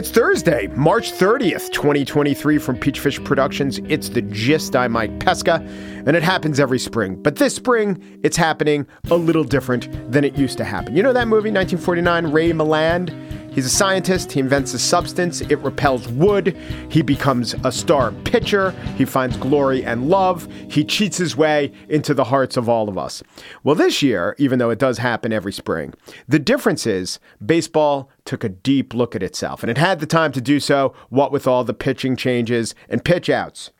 It's Thursday, March 30th, 2023 from Peachfish Productions. It's the gist. I'm Mike Pesca, and it happens every spring. But this spring, it's happening a little different than it used to happen. You know that movie, 1949, Ray Milland? He's a scientist. He invents a substance. It repels wood. He becomes a star pitcher. He finds glory and love. He cheats his way into the hearts of all of us. Well, this year, even though it does happen every spring, the difference is baseball took a deep look at itself and it had the time to do so, what with all the pitching changes and pitch outs.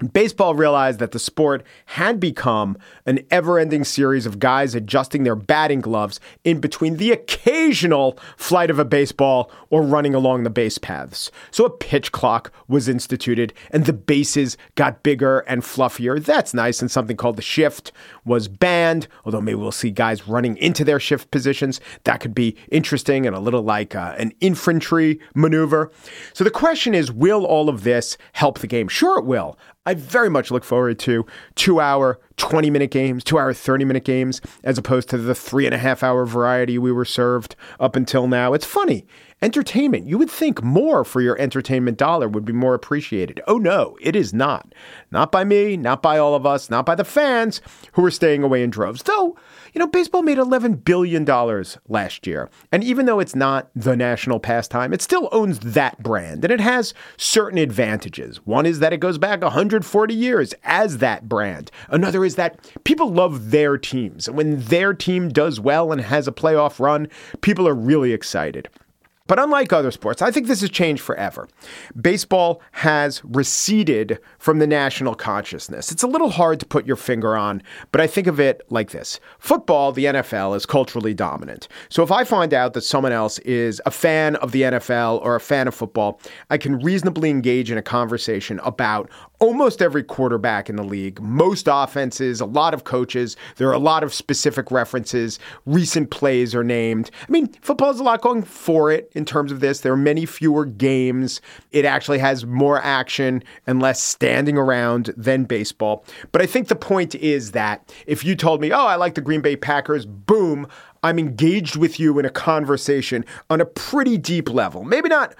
Baseball realized that the sport had become an ever ending series of guys adjusting their batting gloves in between the occasional flight of a baseball or running along the base paths. So a pitch clock was instituted and the bases got bigger and fluffier. That's nice. And something called the shift was banned, although maybe we'll see guys running into their shift positions. That could be interesting and a little like uh, an infantry maneuver. So the question is will all of this help the game? Sure, it will. I very much look forward to two hour, 20 minute games, two hour, 30 minute games, as opposed to the three and a half hour variety we were served up until now. It's funny. Entertainment, you would think more for your entertainment dollar would be more appreciated. Oh no, it is not. Not by me, not by all of us, not by the fans who are staying away in droves. Though, you know, baseball made $11 billion last year. And even though it's not the national pastime, it still owns that brand and it has certain advantages. One is that it goes back 140 years as that brand. Another is that people love their teams. And when their team does well and has a playoff run, people are really excited. But unlike other sports, I think this has changed forever. Baseball has receded from the national consciousness. It's a little hard to put your finger on, but I think of it like this football, the NFL, is culturally dominant. So if I find out that someone else is a fan of the NFL or a fan of football, I can reasonably engage in a conversation about almost every quarterback in the league, most offenses, a lot of coaches. There are a lot of specific references. Recent plays are named. I mean, football has a lot going for it in terms of this. There are many fewer games. It actually has more action and less standing around than baseball. But I think the point is that if you told me, oh, I like the Green Bay Packers, boom, I'm engaged with you in a conversation on a pretty deep level. Maybe not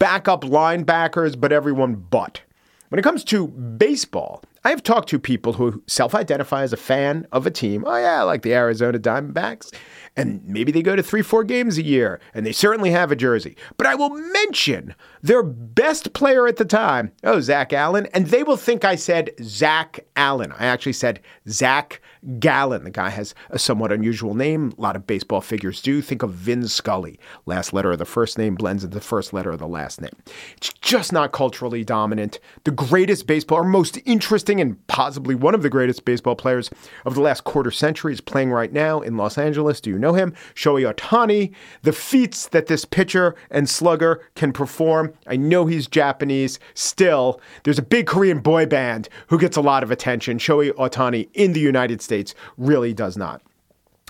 backup linebackers, but everyone but. When it comes to baseball, I have talked to people who self identify as a fan of a team. Oh, yeah, I like the Arizona Diamondbacks. And maybe they go to three, four games a year, and they certainly have a jersey. But I will mention their best player at the time, oh, Zach Allen, and they will think I said Zach Allen. I actually said Zach Gallen. The guy has a somewhat unusual name. A lot of baseball figures do. Think of Vin Scully. Last letter of the first name blends into the first letter of the last name. It's just not culturally dominant. The greatest baseball, or most interesting, and possibly one of the greatest baseball players of the last quarter century is playing right now in Los Angeles. Do you know him? Shohei Ohtani. The feats that this pitcher and slugger can perform. I know he's Japanese. Still, there's a big Korean boy band who gets a lot of attention. Shohei Ohtani in the United States really does not.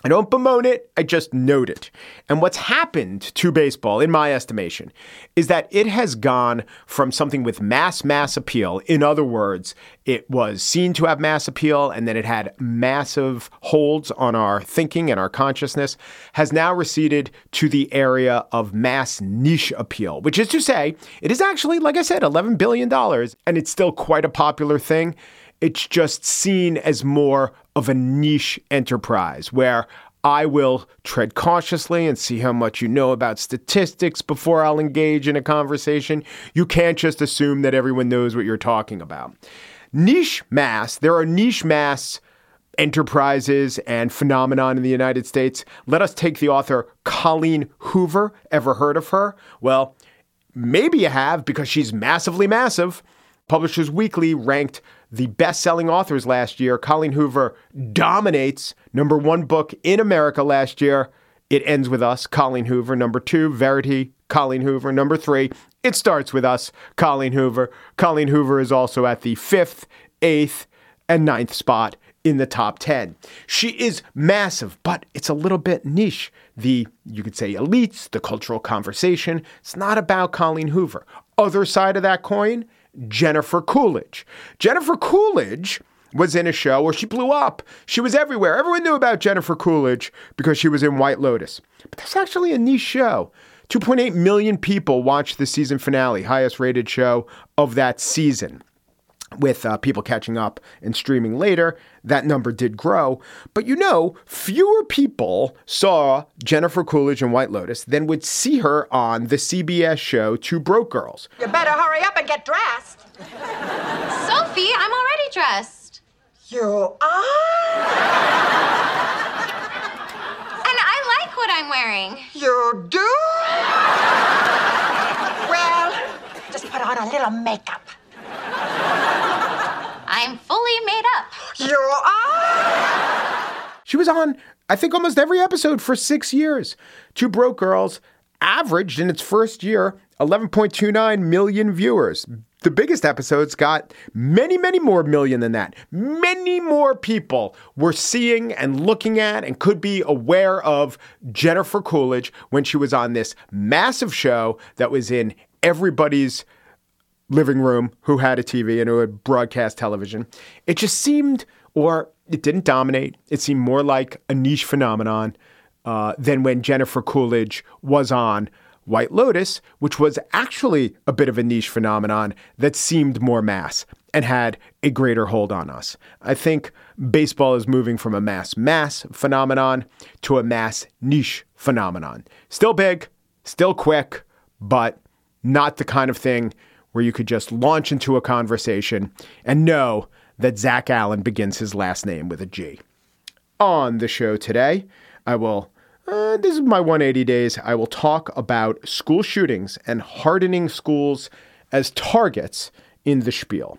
I don't bemoan it, I just note it. And what's happened to baseball, in my estimation, is that it has gone from something with mass, mass appeal. In other words, it was seen to have mass appeal and then it had massive holds on our thinking and our consciousness, has now receded to the area of mass niche appeal, which is to say, it is actually, like I said, $11 billion, and it's still quite a popular thing. It's just seen as more of a niche enterprise where I will tread cautiously and see how much you know about statistics before I'll engage in a conversation. You can't just assume that everyone knows what you're talking about. Niche mass, there are niche mass enterprises and phenomenon in the United States. Let us take the author Colleen Hoover. Ever heard of her? Well, maybe you have because she's massively massive. Publishers Weekly ranked the best selling authors last year. Colleen Hoover dominates number one book in America last year. It ends with us, Colleen Hoover. Number two, Verity, Colleen Hoover. Number three, it starts with us, Colleen Hoover. Colleen Hoover is also at the fifth, eighth, and ninth spot in the top 10. She is massive, but it's a little bit niche. The, you could say, elites, the cultural conversation. It's not about Colleen Hoover. Other side of that coin, Jennifer Coolidge. Jennifer Coolidge was in a show where she blew up. She was everywhere. Everyone knew about Jennifer Coolidge because she was in White Lotus. But that's actually a niche show. 2.8 million people watched the season finale, highest rated show of that season with uh, people catching up and streaming later, that number did grow. But you know, fewer people saw Jennifer Coolidge in White Lotus than would see her on the CBS show Two Broke Girls. You better hurry up and get dressed. Sophie, I'm already dressed. You are? And I like what I'm wearing. You do? well, just put on a little makeup. I'm fully made up. You are? She was on, I think, almost every episode for six years. Two Broke Girls averaged in its first year 11.29 million viewers. The biggest episodes got many, many more million than that. Many more people were seeing and looking at and could be aware of Jennifer Coolidge when she was on this massive show that was in everybody's living room who had a TV and who had broadcast television. It just seemed, or it didn't dominate, it seemed more like a niche phenomenon uh, than when Jennifer Coolidge was on White Lotus, which was actually a bit of a niche phenomenon that seemed more mass and had a greater hold on us. I think baseball is moving from a mass mass phenomenon to a mass niche phenomenon. Still big, still quick, but not the kind of thing where you could just launch into a conversation and know that Zach Allen begins his last name with a G. On the show today, I will, uh, this is my 180 days, I will talk about school shootings and hardening schools as targets in the spiel.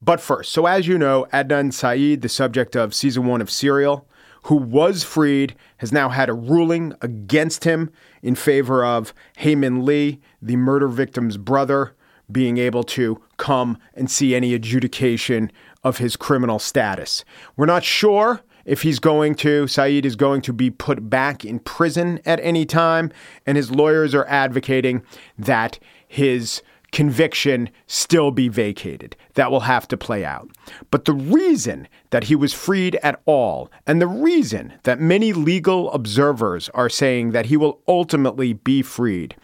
But first, so as you know, Adnan Syed, the subject of season one of Serial, who was freed, has now had a ruling against him in favor of Hae Min Lee, the murder victim's brother, being able to come and see any adjudication of his criminal status. We're not sure if he's going to, Syed is going to be put back in prison at any time, and his lawyers are advocating that his conviction still be vacated. That will have to play out. But the reason that he was freed at all, and the reason that many legal observers are saying that he will ultimately be freed,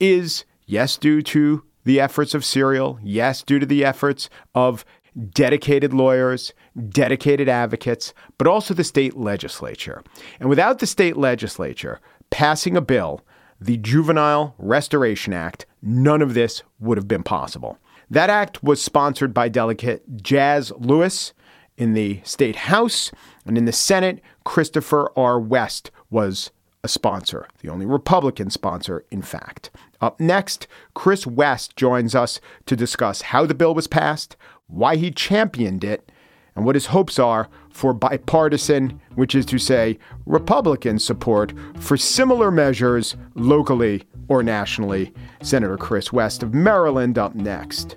is yes, due to the efforts of Serial, yes, due to the efforts of dedicated lawyers, dedicated advocates, but also the state legislature. And without the state legislature passing a bill, the Juvenile Restoration Act, none of this would have been possible. That act was sponsored by Delegate Jazz Lewis in the state House, and in the Senate, Christopher R. West was a sponsor, the only Republican sponsor, in fact. Up next, Chris West joins us to discuss how the bill was passed, why he championed it, and what his hopes are for bipartisan, which is to say, Republican support for similar measures locally or nationally. Senator Chris West of Maryland up next.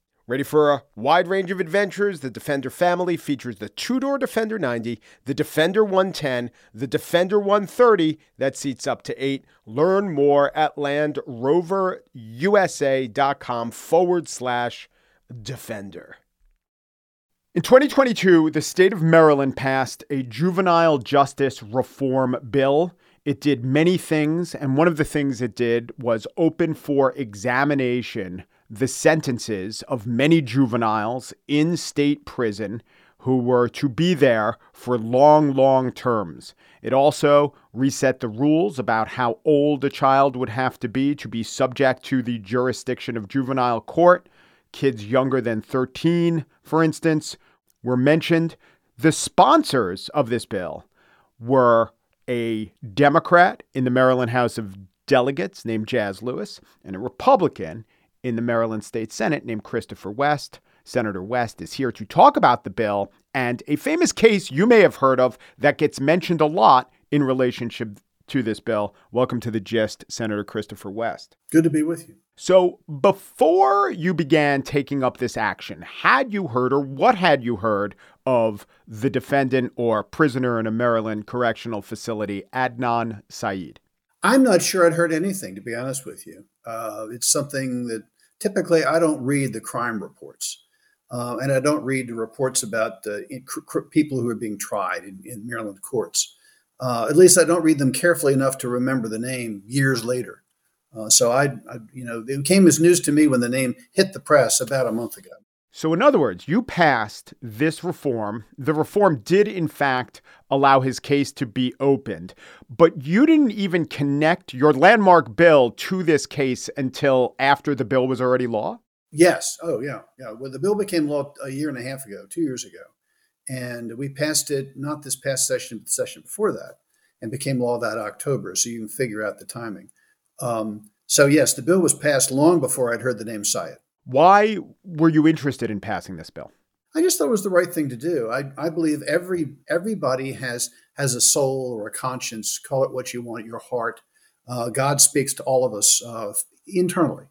Ready for a wide range of adventures? The Defender family features the two door Defender 90, the Defender 110, the Defender 130 that seats up to eight. Learn more at landroverusa.com forward slash Defender. In 2022, the state of Maryland passed a juvenile justice reform bill. It did many things, and one of the things it did was open for examination the sentences of many juveniles in state prison who were to be there for long, long terms. It also reset the rules about how old a child would have to be to be subject to the jurisdiction of juvenile court. Kids younger than 13, for instance, were mentioned. The sponsors of this bill were a Democrat in the Maryland House of Delegates named Jazz Lewis and a Republican in the Maryland State Senate named Christopher West. Senator West is here to talk about the bill and a famous case you may have heard of that gets mentioned a lot in relationship to this bill. Welcome to the gist, Senator Christopher West. Good to be with you. So, before you began taking up this action, had you heard or what had you heard of the defendant or prisoner in a Maryland correctional facility, Adnan Syed? I'm not sure I'd heard anything, to be honest with you. Uh, it's something that typically I don't read the crime reports. Uh, and I don't read the reports about uh, people who are being tried in, in Maryland courts. Uh, at least I don't read them carefully enough to remember the name years later. Uh, so I, I, you know, it came as news to me when the name hit the press about a month ago. So, in other words, you passed this reform. The reform did, in fact, allow his case to be opened, but you didn't even connect your landmark bill to this case until after the bill was already law? Yes. Oh, yeah. Yeah. Well, the bill became law a year and a half ago, two years ago. And we passed it not this past session, but the session before that, and became law that October. So you can figure out the timing. Um, so, yes, the bill was passed long before I'd heard the name Syed. Why were you interested in passing this bill? I just thought it was the right thing to do. I, I believe every everybody has has a soul or a conscience. Call it what you want. Your heart. Uh, God speaks to all of us uh, internally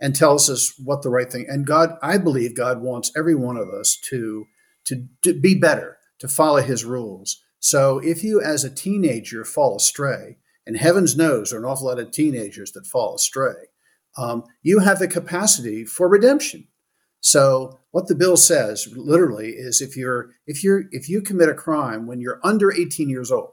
and tells us what the right thing. And God, I believe God wants every one of us to to, to be better, to follow His rules. So if you, as a teenager, fall astray, and heavens knows there are an awful lot of teenagers that fall astray, um, you have the capacity for redemption. So what the bill says literally is if you're if you're if you commit a crime when you're under 18 years old,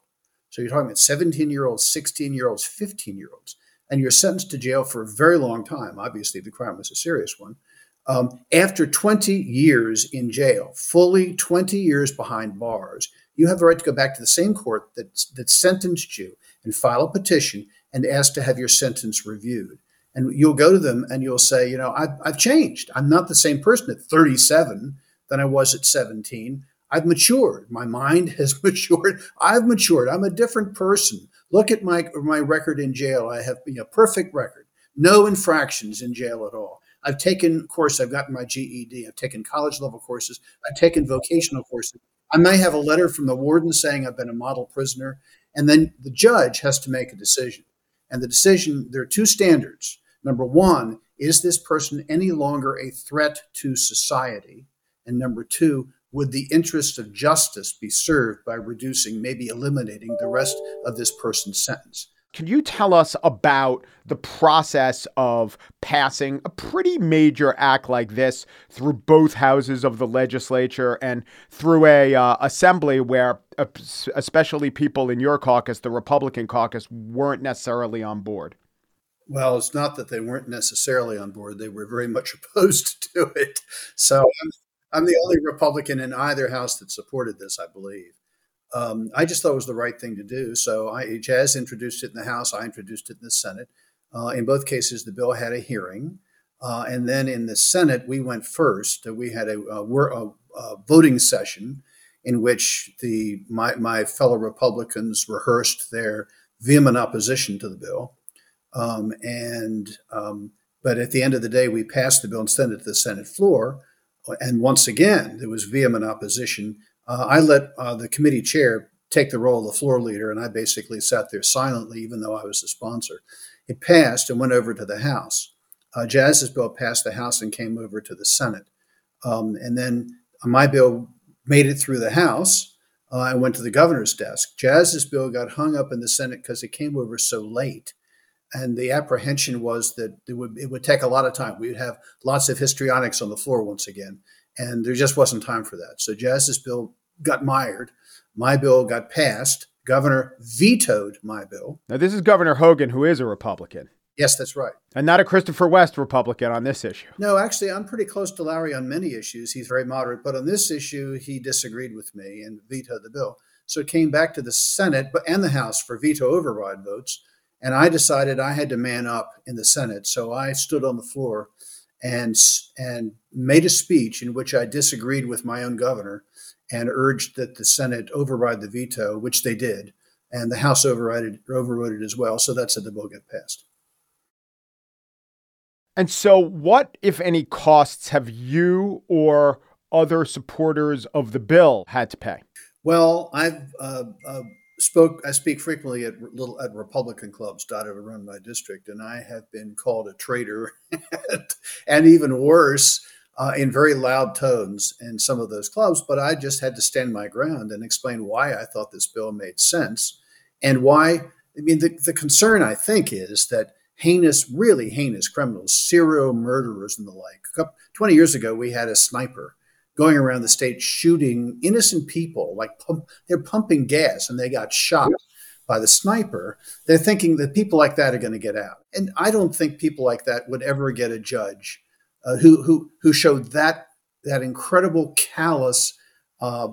so you're talking about 17 year olds, 16 year olds, 15 year olds, and you're sentenced to jail for a very long time. Obviously, the crime was a serious one. Um, after 20 years in jail, fully 20 years behind bars, you have the right to go back to the same court that, that sentenced you and file a petition and ask to have your sentence reviewed and you'll go to them and you'll say, you know, I've, I've changed. I'm not the same person at 37 than I was at 17. I've matured. My mind has matured. I've matured. I'm a different person. Look at my my record in jail. I have you know perfect record. No infractions in jail at all. I've taken course I've gotten my GED. I've taken college level courses. I've taken vocational courses. I may have a letter from the warden saying I've been a model prisoner, and then the judge has to make a decision. And the decision there are two standards. Number one, is this person any longer a threat to society? And number two, would the interest of justice be served by reducing, maybe eliminating the rest of this person's sentence? Can you tell us about the process of passing a pretty major act like this through both houses of the legislature and through a uh, assembly where, uh, especially people in your caucus, the Republican caucus, weren't necessarily on board? Well, it's not that they weren't necessarily on board; they were very much opposed to it. So I'm, I'm the only Republican in either house that supported this, I believe. Um, I just thought it was the right thing to do. So I, Jazz introduced it in the House. I introduced it in the Senate. Uh, in both cases, the bill had a hearing, uh, and then in the Senate, we went first. We had a, a, a, voting session in which the my, my fellow Republicans rehearsed their vehement opposition to the bill. Um, and um, but at the end of the day, we passed the bill and sent it to the Senate floor. And once again, there was vehement opposition. Uh, I let uh, the committee chair take the role of the floor leader, and I basically sat there silently, even though I was the sponsor. It passed and went over to the House. Uh, Jazz's bill passed the House and came over to the Senate. Um, and then my bill made it through the House uh, and went to the governor's desk. Jazz's bill got hung up in the Senate because it came over so late and the apprehension was that it would it would take a lot of time. We'd have lots of histrionics on the floor once again, and there just wasn't time for that. So Jazz's bill got mired. My bill got passed. Governor vetoed my bill. Now this is Governor Hogan, who is a Republican. Yes, that's right. And not a Christopher West Republican on this issue. No, actually, I'm pretty close to Larry on many issues. He's very moderate, but on this issue, he disagreed with me and vetoed the bill. So it came back to the Senate and the House for veto override votes. And I decided I had to man up in the Senate. So I stood on the floor and, and made a speech in which I disagreed with my own governor and urged that the Senate override the veto, which they did. And the House overrided, overrode it as well. So that's how the bill got passed. And so, what, if any, costs have you or other supporters of the bill had to pay? Well, I've uh, uh, spoke. I speak frequently at little at Republican clubs dotted around my district, and I have been called a traitor, and even worse, uh, in very loud tones in some of those clubs. But I just had to stand my ground and explain why I thought this bill made sense, and why. I mean, the, the concern I think is that heinous, really heinous criminals, serial murderers and the like. 20 years ago, we had a sniper going around the state shooting innocent people, like pump, they're pumping gas and they got shot by the sniper. They're thinking that people like that are going to get out. And I don't think people like that would ever get a judge uh, who, who, who showed that, that incredible callous uh,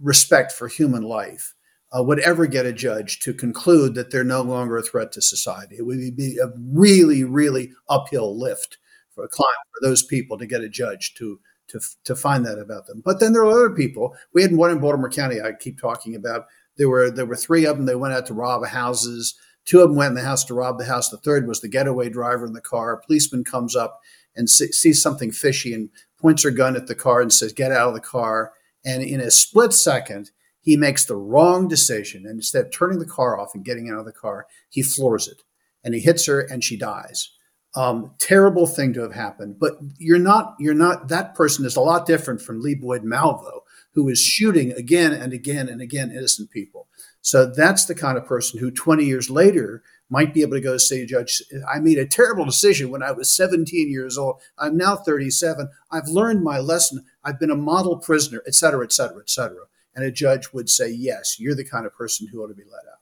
respect for human life uh, would ever get a judge to conclude that they're no longer a threat to society. It would be a really, really uphill lift for a client for those people to get a judge to to to find that about them. But then there are other people. We had one in Baltimore County. I keep talking about. There were there were three of them. They went out to rob houses. Two of them went in the house to rob the house. The third was the getaway driver in the car. A policeman comes up and sees something fishy and points her gun at the car and says, "Get out of the car." And in a split second, he makes the wrong decision. And instead of turning the car off and getting out of the car, he floors it and he hits her and she dies. Um, terrible thing to have happened. But you're not, you're not, that person is a lot different from Lee Boyd Malvo, who is shooting again and again and again innocent people. So that's the kind of person who 20 years later might be able to go say, Judge, I made a terrible decision when I was 17 years old. I'm now 37. I've learned my lesson. I've been a model prisoner, et cetera, et cetera, et cetera and a judge would say, yes, you're the kind of person who ought to be let out.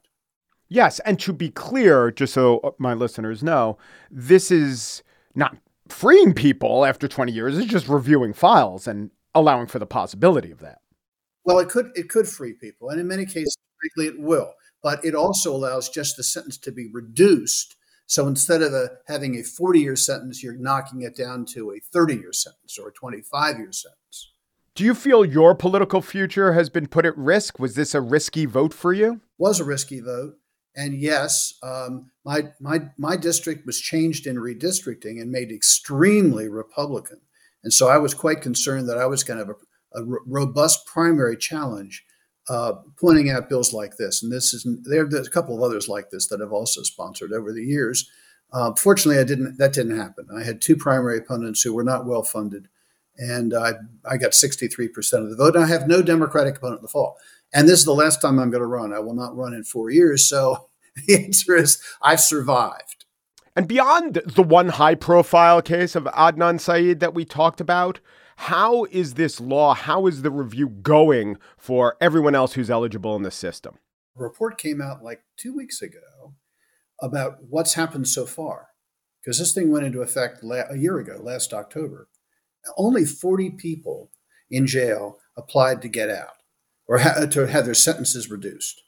Yes. And to be clear, just so uh, my listeners know, this is not freeing people after 20 years, it's just reviewing files and allowing for the possibility of that. Well, it could it could free people, and in many cases, frankly, it will. But it also allows just the sentence to be reduced. So instead of a, having a 40 year sentence, you're knocking it down to a 30 year sentence or a 25 year sentence. Do you feel your political future has been put at risk? Was this a risky vote for you? Was a risky vote. And yes, um, my, my, my district was changed in redistricting and made extremely Republican. And so I was quite concerned that I was going to have a, a robust primary challenge uh, pointing out bills like this. And this is there, there's a couple of others like this that I've also sponsored over the years. Uh, fortunately, I didn't. That didn't happen. I had two primary opponents who were not well funded, and I, I got 63% of the vote. And I have no Democratic opponent in the fall. And this is the last time I'm going to run. I will not run in four years. So the answer is I've survived. And beyond the one high profile case of Adnan Syed that we talked about, how is this law, how is the review going for everyone else who's eligible in the system? A report came out like two weeks ago about what's happened so far, because this thing went into effect la- a year ago, last October only 40 people in jail applied to get out or ha- to have their sentences reduced.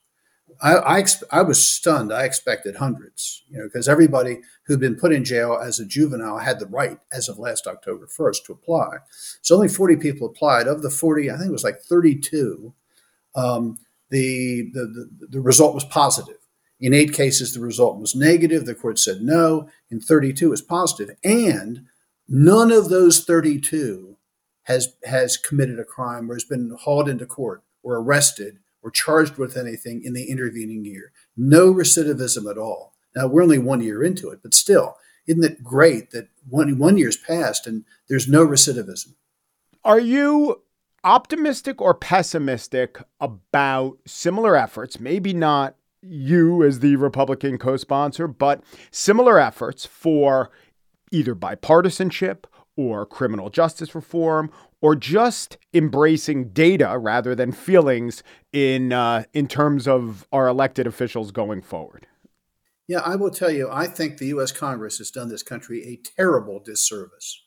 I, I, I, was stunned. I expected hundreds, you know, because everybody who'd been put in jail as a juvenile had the right, as of last October 1st, to apply. So only 40 people applied. Of the 40, I think it was like 32. Um, the, the, the, the result was positive. In eight cases, the result was negative. The court said no. In 32, it was positive. And None of those 32 has has committed a crime or has been hauled into court or arrested or charged with anything in the intervening year. No recidivism at all. Now we're only one year into it, but still, isn't it great that one one year's passed and there's no recidivism? Are you optimistic or pessimistic about similar efforts? Maybe not you as the Republican co-sponsor, but similar efforts for either bipartisanship or criminal justice reform or just embracing data rather than feelings in uh, in terms of our elected officials going forward? Yeah, I will tell you, I think the U.S. Congress has done this country a terrible disservice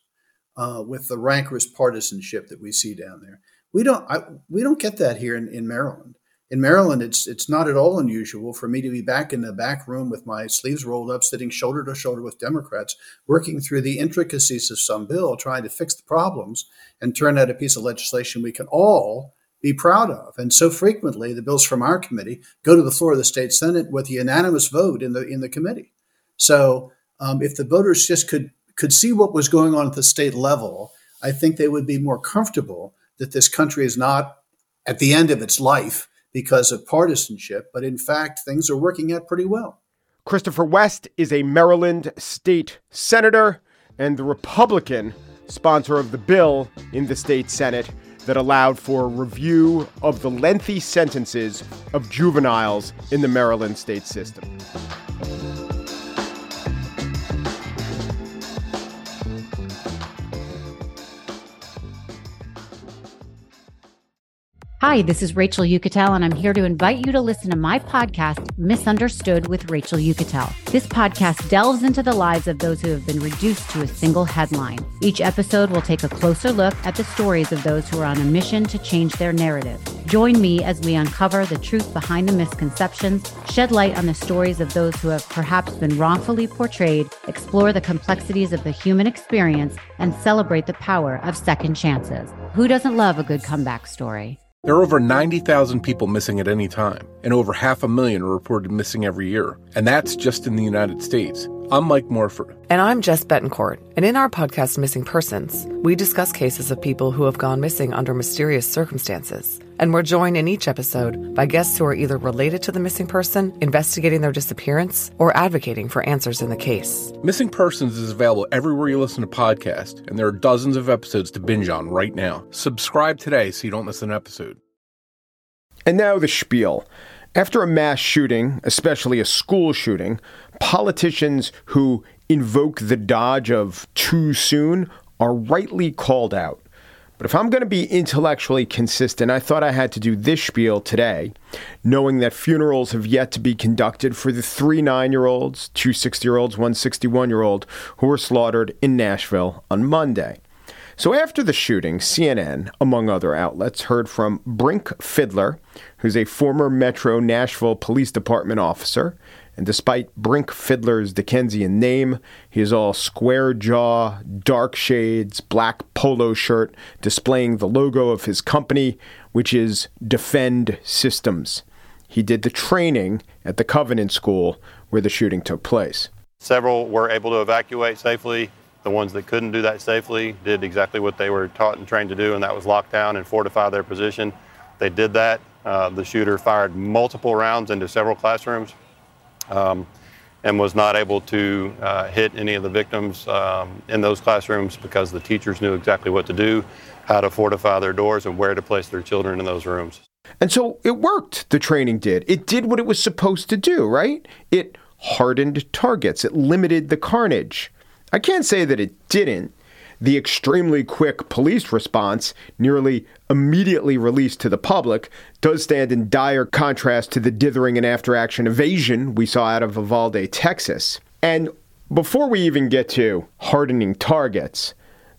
uh, with the rancorous partisanship that we see down there. We don't, I, we don't get that here in, in Maryland. In Maryland, it's it's not at all unusual for me to be back in the back room with my sleeves rolled up, sitting shoulder to shoulder with Democrats, working through the intricacies of some bill, trying to fix the problems and turn out a piece of legislation we can all be proud of. And so frequently, the bills from our committee go to the floor of the state senate with a unanimous vote in the in the committee. So um, if the voters just could could see what was going on at the state level, I think they would be more comfortable that this country is not at the end of its life because of partisanship, but in fact, things are working out pretty well. Christopher West is a Maryland state senator and the Republican sponsor of the bill in the state Senate that allowed for review of the lengthy sentences of juveniles in the Maryland state system. Hi, this is Rachel Uchitel, and I'm here to invite you to listen to my podcast, Misunderstood with Rachel Uchitel. This podcast delves into the lives of those who have been reduced to a single headline. Each episode will take a closer look at the stories of those who are on a mission to change their narrative. Join me as we uncover the truth behind the misconceptions, shed light on the stories of those who have perhaps been wrongfully portrayed, explore the complexities of the human experience, and celebrate the power of second chances. Who doesn't love a good comeback story? There are over 90,000 people missing at any time, and over half a million are reported missing every year. And that's just in the United States. I'm Mike Morford. And I'm Jess Betancourt. And in our podcast, Missing Persons, we discuss cases of people who have gone missing under mysterious circumstances. And we're joined in each episode by guests who are either related to the missing person, investigating their disappearance, or advocating for answers in the case. Missing Persons is available everywhere you listen to podcasts, and there are dozens of episodes to binge on right now. Subscribe today so you don't miss an episode. And now the spiel. After a mass shooting, especially a school shooting, politicians who invoke the dodge of too soon are rightly called out. But if I'm going to be intellectually consistent, I thought I had to do this spiel today, knowing that funerals have yet to be conducted for the three nine year olds, two 60 year olds, one 61 year old who were slaughtered in Nashville on Monday. So after the shooting, CNN, among other outlets, heard from Brink Fidler, who's a former Metro Nashville Police Department officer, and despite Brink Fidler's Dickensian name, he is all square jaw, dark shades, black polo shirt, displaying the logo of his company, which is Defend Systems. He did the training at the Covenant School where the shooting took place. Several were able to evacuate safely. The ones that couldn't do that safely did exactly what they were taught and trained to do, and that was lock down and fortify their position. They did that. Uh, the shooter fired multiple rounds into several classrooms um, and was not able to uh, hit any of the victims um, in those classrooms because the teachers knew exactly what to do, how to fortify their doors, and where to place their children in those rooms. And so it worked, the training did. It did what it was supposed to do, right? It hardened targets, it limited the carnage. I can't say that it didn't. The extremely quick police response, nearly immediately released to the public, does stand in dire contrast to the dithering and after action evasion we saw out of Uvalde, Texas. And before we even get to hardening targets,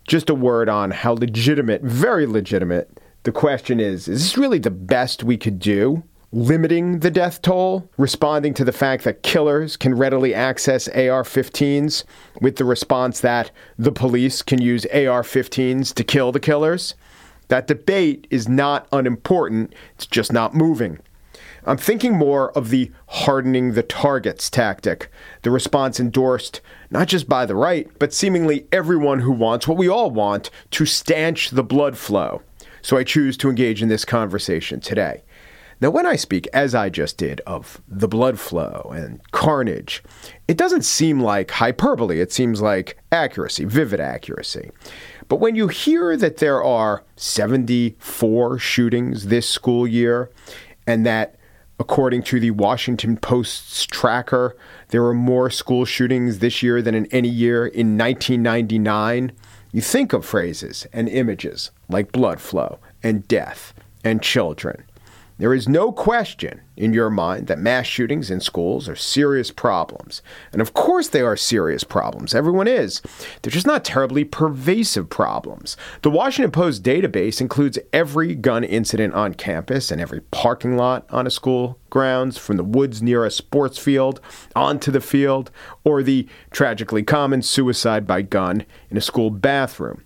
just a word on how legitimate, very legitimate, the question is is this really the best we could do? Limiting the death toll, responding to the fact that killers can readily access AR 15s with the response that the police can use AR 15s to kill the killers. That debate is not unimportant, it's just not moving. I'm thinking more of the hardening the targets tactic, the response endorsed not just by the right, but seemingly everyone who wants what we all want to stanch the blood flow. So I choose to engage in this conversation today. Now, when I speak, as I just did, of the blood flow and carnage, it doesn't seem like hyperbole. It seems like accuracy, vivid accuracy. But when you hear that there are 74 shootings this school year, and that, according to the Washington Post's tracker, there were more school shootings this year than in any year in 1999, you think of phrases and images like blood flow and death and children There is no question in your mind that mass shootings in schools are serious problems. And of course, they are serious problems. Everyone is. They're just not terribly pervasive problems. The Washington Post database includes every gun incident on campus and every parking lot on a school grounds, from the woods near a sports field onto the field, or the tragically common suicide by gun in a school bathroom.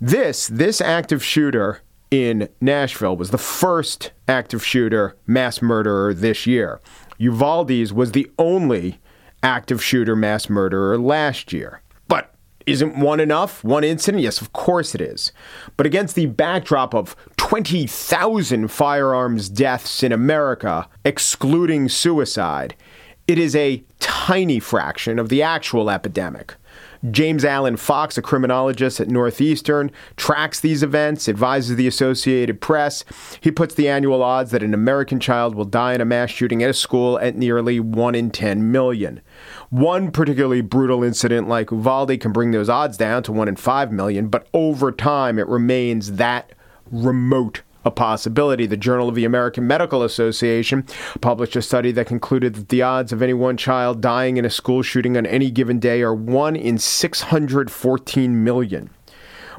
This, this active shooter in Nashville was the first active shooter mass murderer this year. Uvalde's was the only active shooter mass murderer last year. But isn't one enough? One incident? Yes, of course it is. But against the backdrop of 20,000 firearms deaths in America, excluding suicide, it is a tiny fraction of the actual epidemic. James Alan Fox, a criminologist at Northeastern, tracks these events, advises the Associated Press. He puts the annual odds that an American child will die in a mass shooting at a school at nearly 1 in 10 million. One particularly brutal incident like Uvalde can bring those odds down to 1 in 5 million, but over time it remains that remote a possibility. The Journal of the American Medical Association published a study that concluded that the odds of any one child dying in a school shooting on any given day are 1 in 614 million.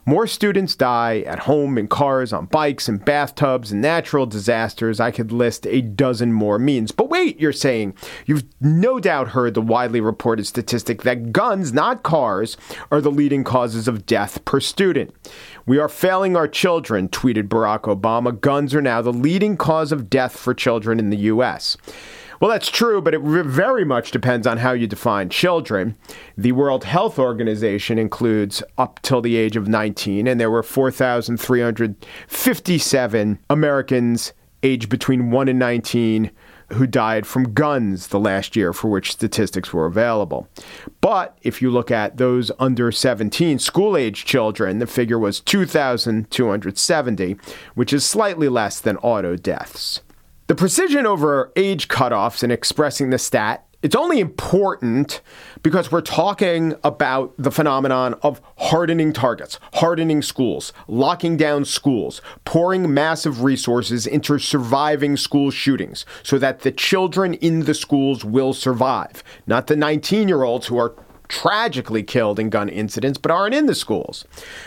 More students die at home, in cars, on bikes, in bathtubs, in natural disasters. I could list a dozen more means. But wait, you're saying. You've no doubt heard the widely reported statistic that guns, not cars, are the leading causes of death per student. We are failing our children, tweeted Barack Obama. Guns are now the leading cause of death for children in the U.S. Well, that's true, but it very much depends on how you define children. The World Health Organization includes up till the age of 19, and there were 4,357 Americans aged between 1 and 19 who died from guns the last year for which statistics were available. But if you look at those under 17 school age children, the figure was 2,270, which is slightly less than auto deaths. The precision over age cutoffs in expressing the stat it's only important because we're talking about the phenomenon of hardening targets, hardening schools, locking down schools, pouring massive resources into surviving school shootings so that the children in the schools will survive, not the 19 year olds who are tragically killed in gun incidents but aren't in the schools.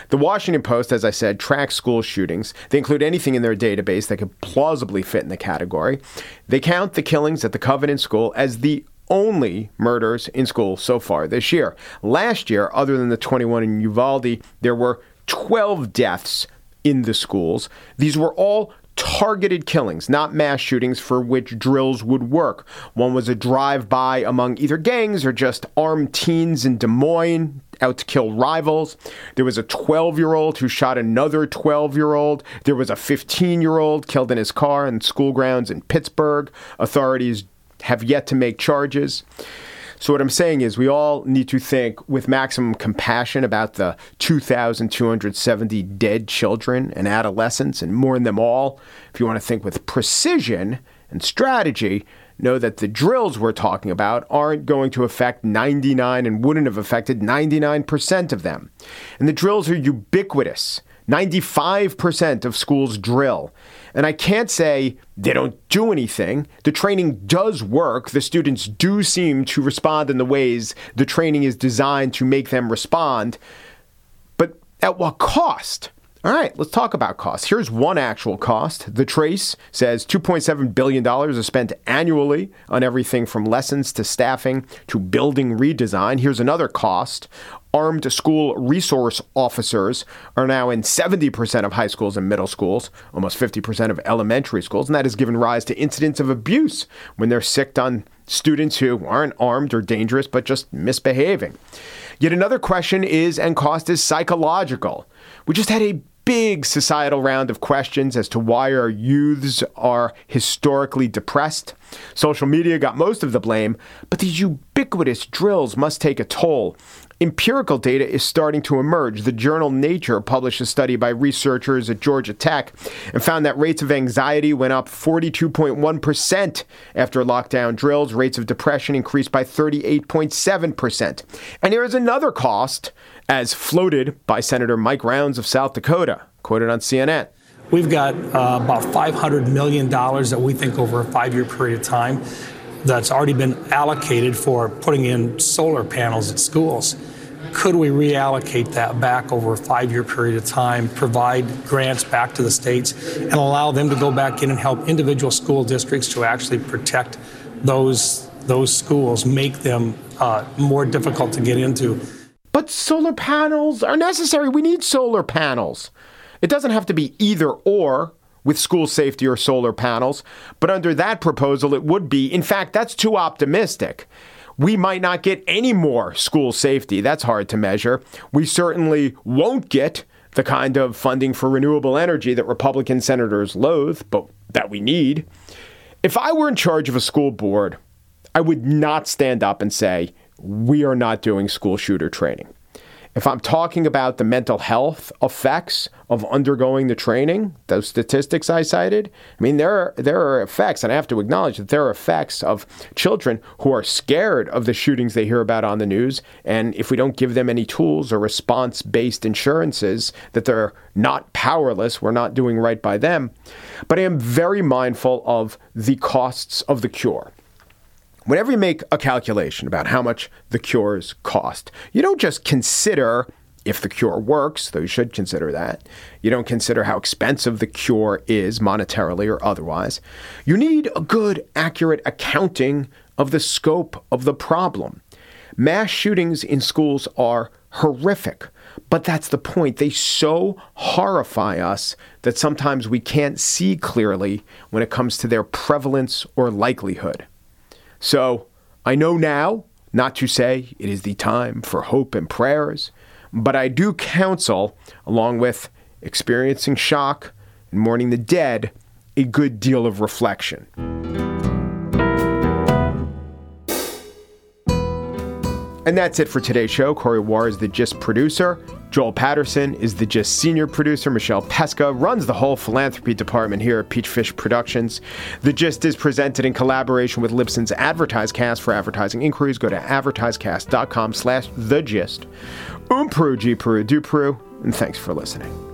The Washington Post, as I said, tracks school shootings. They include anything in their database that could plausibly fit in the category. They count the killings at the Covenant School as the only murders in school so far this year. Last year, other than the 21 in Uvalde, there were 12 deaths in the schools. These were all targeted killings, not mass shootings for which drills would work. One was a drive by among either gangs or just armed teens in Des Moines out to kill rivals. There was a 12 year old who shot another 12 year old. There was a 15 year old killed in his car in school grounds in Pittsburgh. Authorities have yet to make charges. So, what I'm saying is, we all need to think with maximum compassion about the 2,270 dead children and adolescents and mourn them all. If you want to think with precision and strategy, know that the drills we're talking about aren't going to affect 99 and wouldn't have affected 99% of them. And the drills are ubiquitous. 95% of schools drill. And I can't say they don't do anything. The training does work. The students do seem to respond in the ways the training is designed to make them respond. But at what cost? All right, let's talk about costs. Here's one actual cost. The Trace says $2.7 billion is spent annually on everything from lessons to staffing to building redesign. Here's another cost. Armed school resource officers are now in 70% of high schools and middle schools, almost 50% of elementary schools, and that has given rise to incidents of abuse when they're sicked on students who aren't armed or dangerous but just misbehaving. Yet another question is and cost is psychological. We just had a big societal round of questions as to why our youths are historically depressed. Social media got most of the blame, but these ubiquitous drills must take a toll. Empirical data is starting to emerge. The journal Nature published a study by researchers at Georgia Tech and found that rates of anxiety went up 42.1% after lockdown drills. Rates of depression increased by 38.7%. And there is another cost as floated by Senator Mike Rounds of South Dakota, quoted on CNN. We've got uh, about $500 million that we think over a five year period of time that's already been allocated for putting in solar panels at schools. Could we reallocate that back over a five year period of time, provide grants back to the states, and allow them to go back in and help individual school districts to actually protect those, those schools, make them uh, more difficult to get into? But solar panels are necessary. We need solar panels. It doesn't have to be either or with school safety or solar panels, but under that proposal, it would be. In fact, that's too optimistic. We might not get any more school safety. That's hard to measure. We certainly won't get the kind of funding for renewable energy that Republican senators loathe, but that we need. If I were in charge of a school board, I would not stand up and say, we are not doing school shooter training. If I'm talking about the mental health effects of undergoing the training, those statistics I cited, I mean there are there are effects, and I have to acknowledge that there are effects of children who are scared of the shootings they hear about on the news, and if we don't give them any tools or response-based insurances, that they're not powerless, we're not doing right by them. But I am very mindful of the costs of the cure. Whenever you make a calculation about how much the cures cost, you don't just consider if the cure works, though you should consider that. You don't consider how expensive the cure is monetarily or otherwise. You need a good, accurate accounting of the scope of the problem. Mass shootings in schools are horrific, but that's the point. They so horrify us that sometimes we can't see clearly when it comes to their prevalence or likelihood. So I know now not to say it is the time for hope and prayers, but I do counsel, along with experiencing shock and mourning the dead, a good deal of reflection. And that's it for today's show. Corey Wara is the GIST producer. Joel Patterson is the GIST senior producer. Michelle Pesca runs the whole philanthropy department here at Peachfish Productions. The GIST is presented in collaboration with Libsyn's AdvertiseCast. For advertising inquiries, go to advertisecast.com slash the gist. Um Peru, do Peru, and thanks for listening.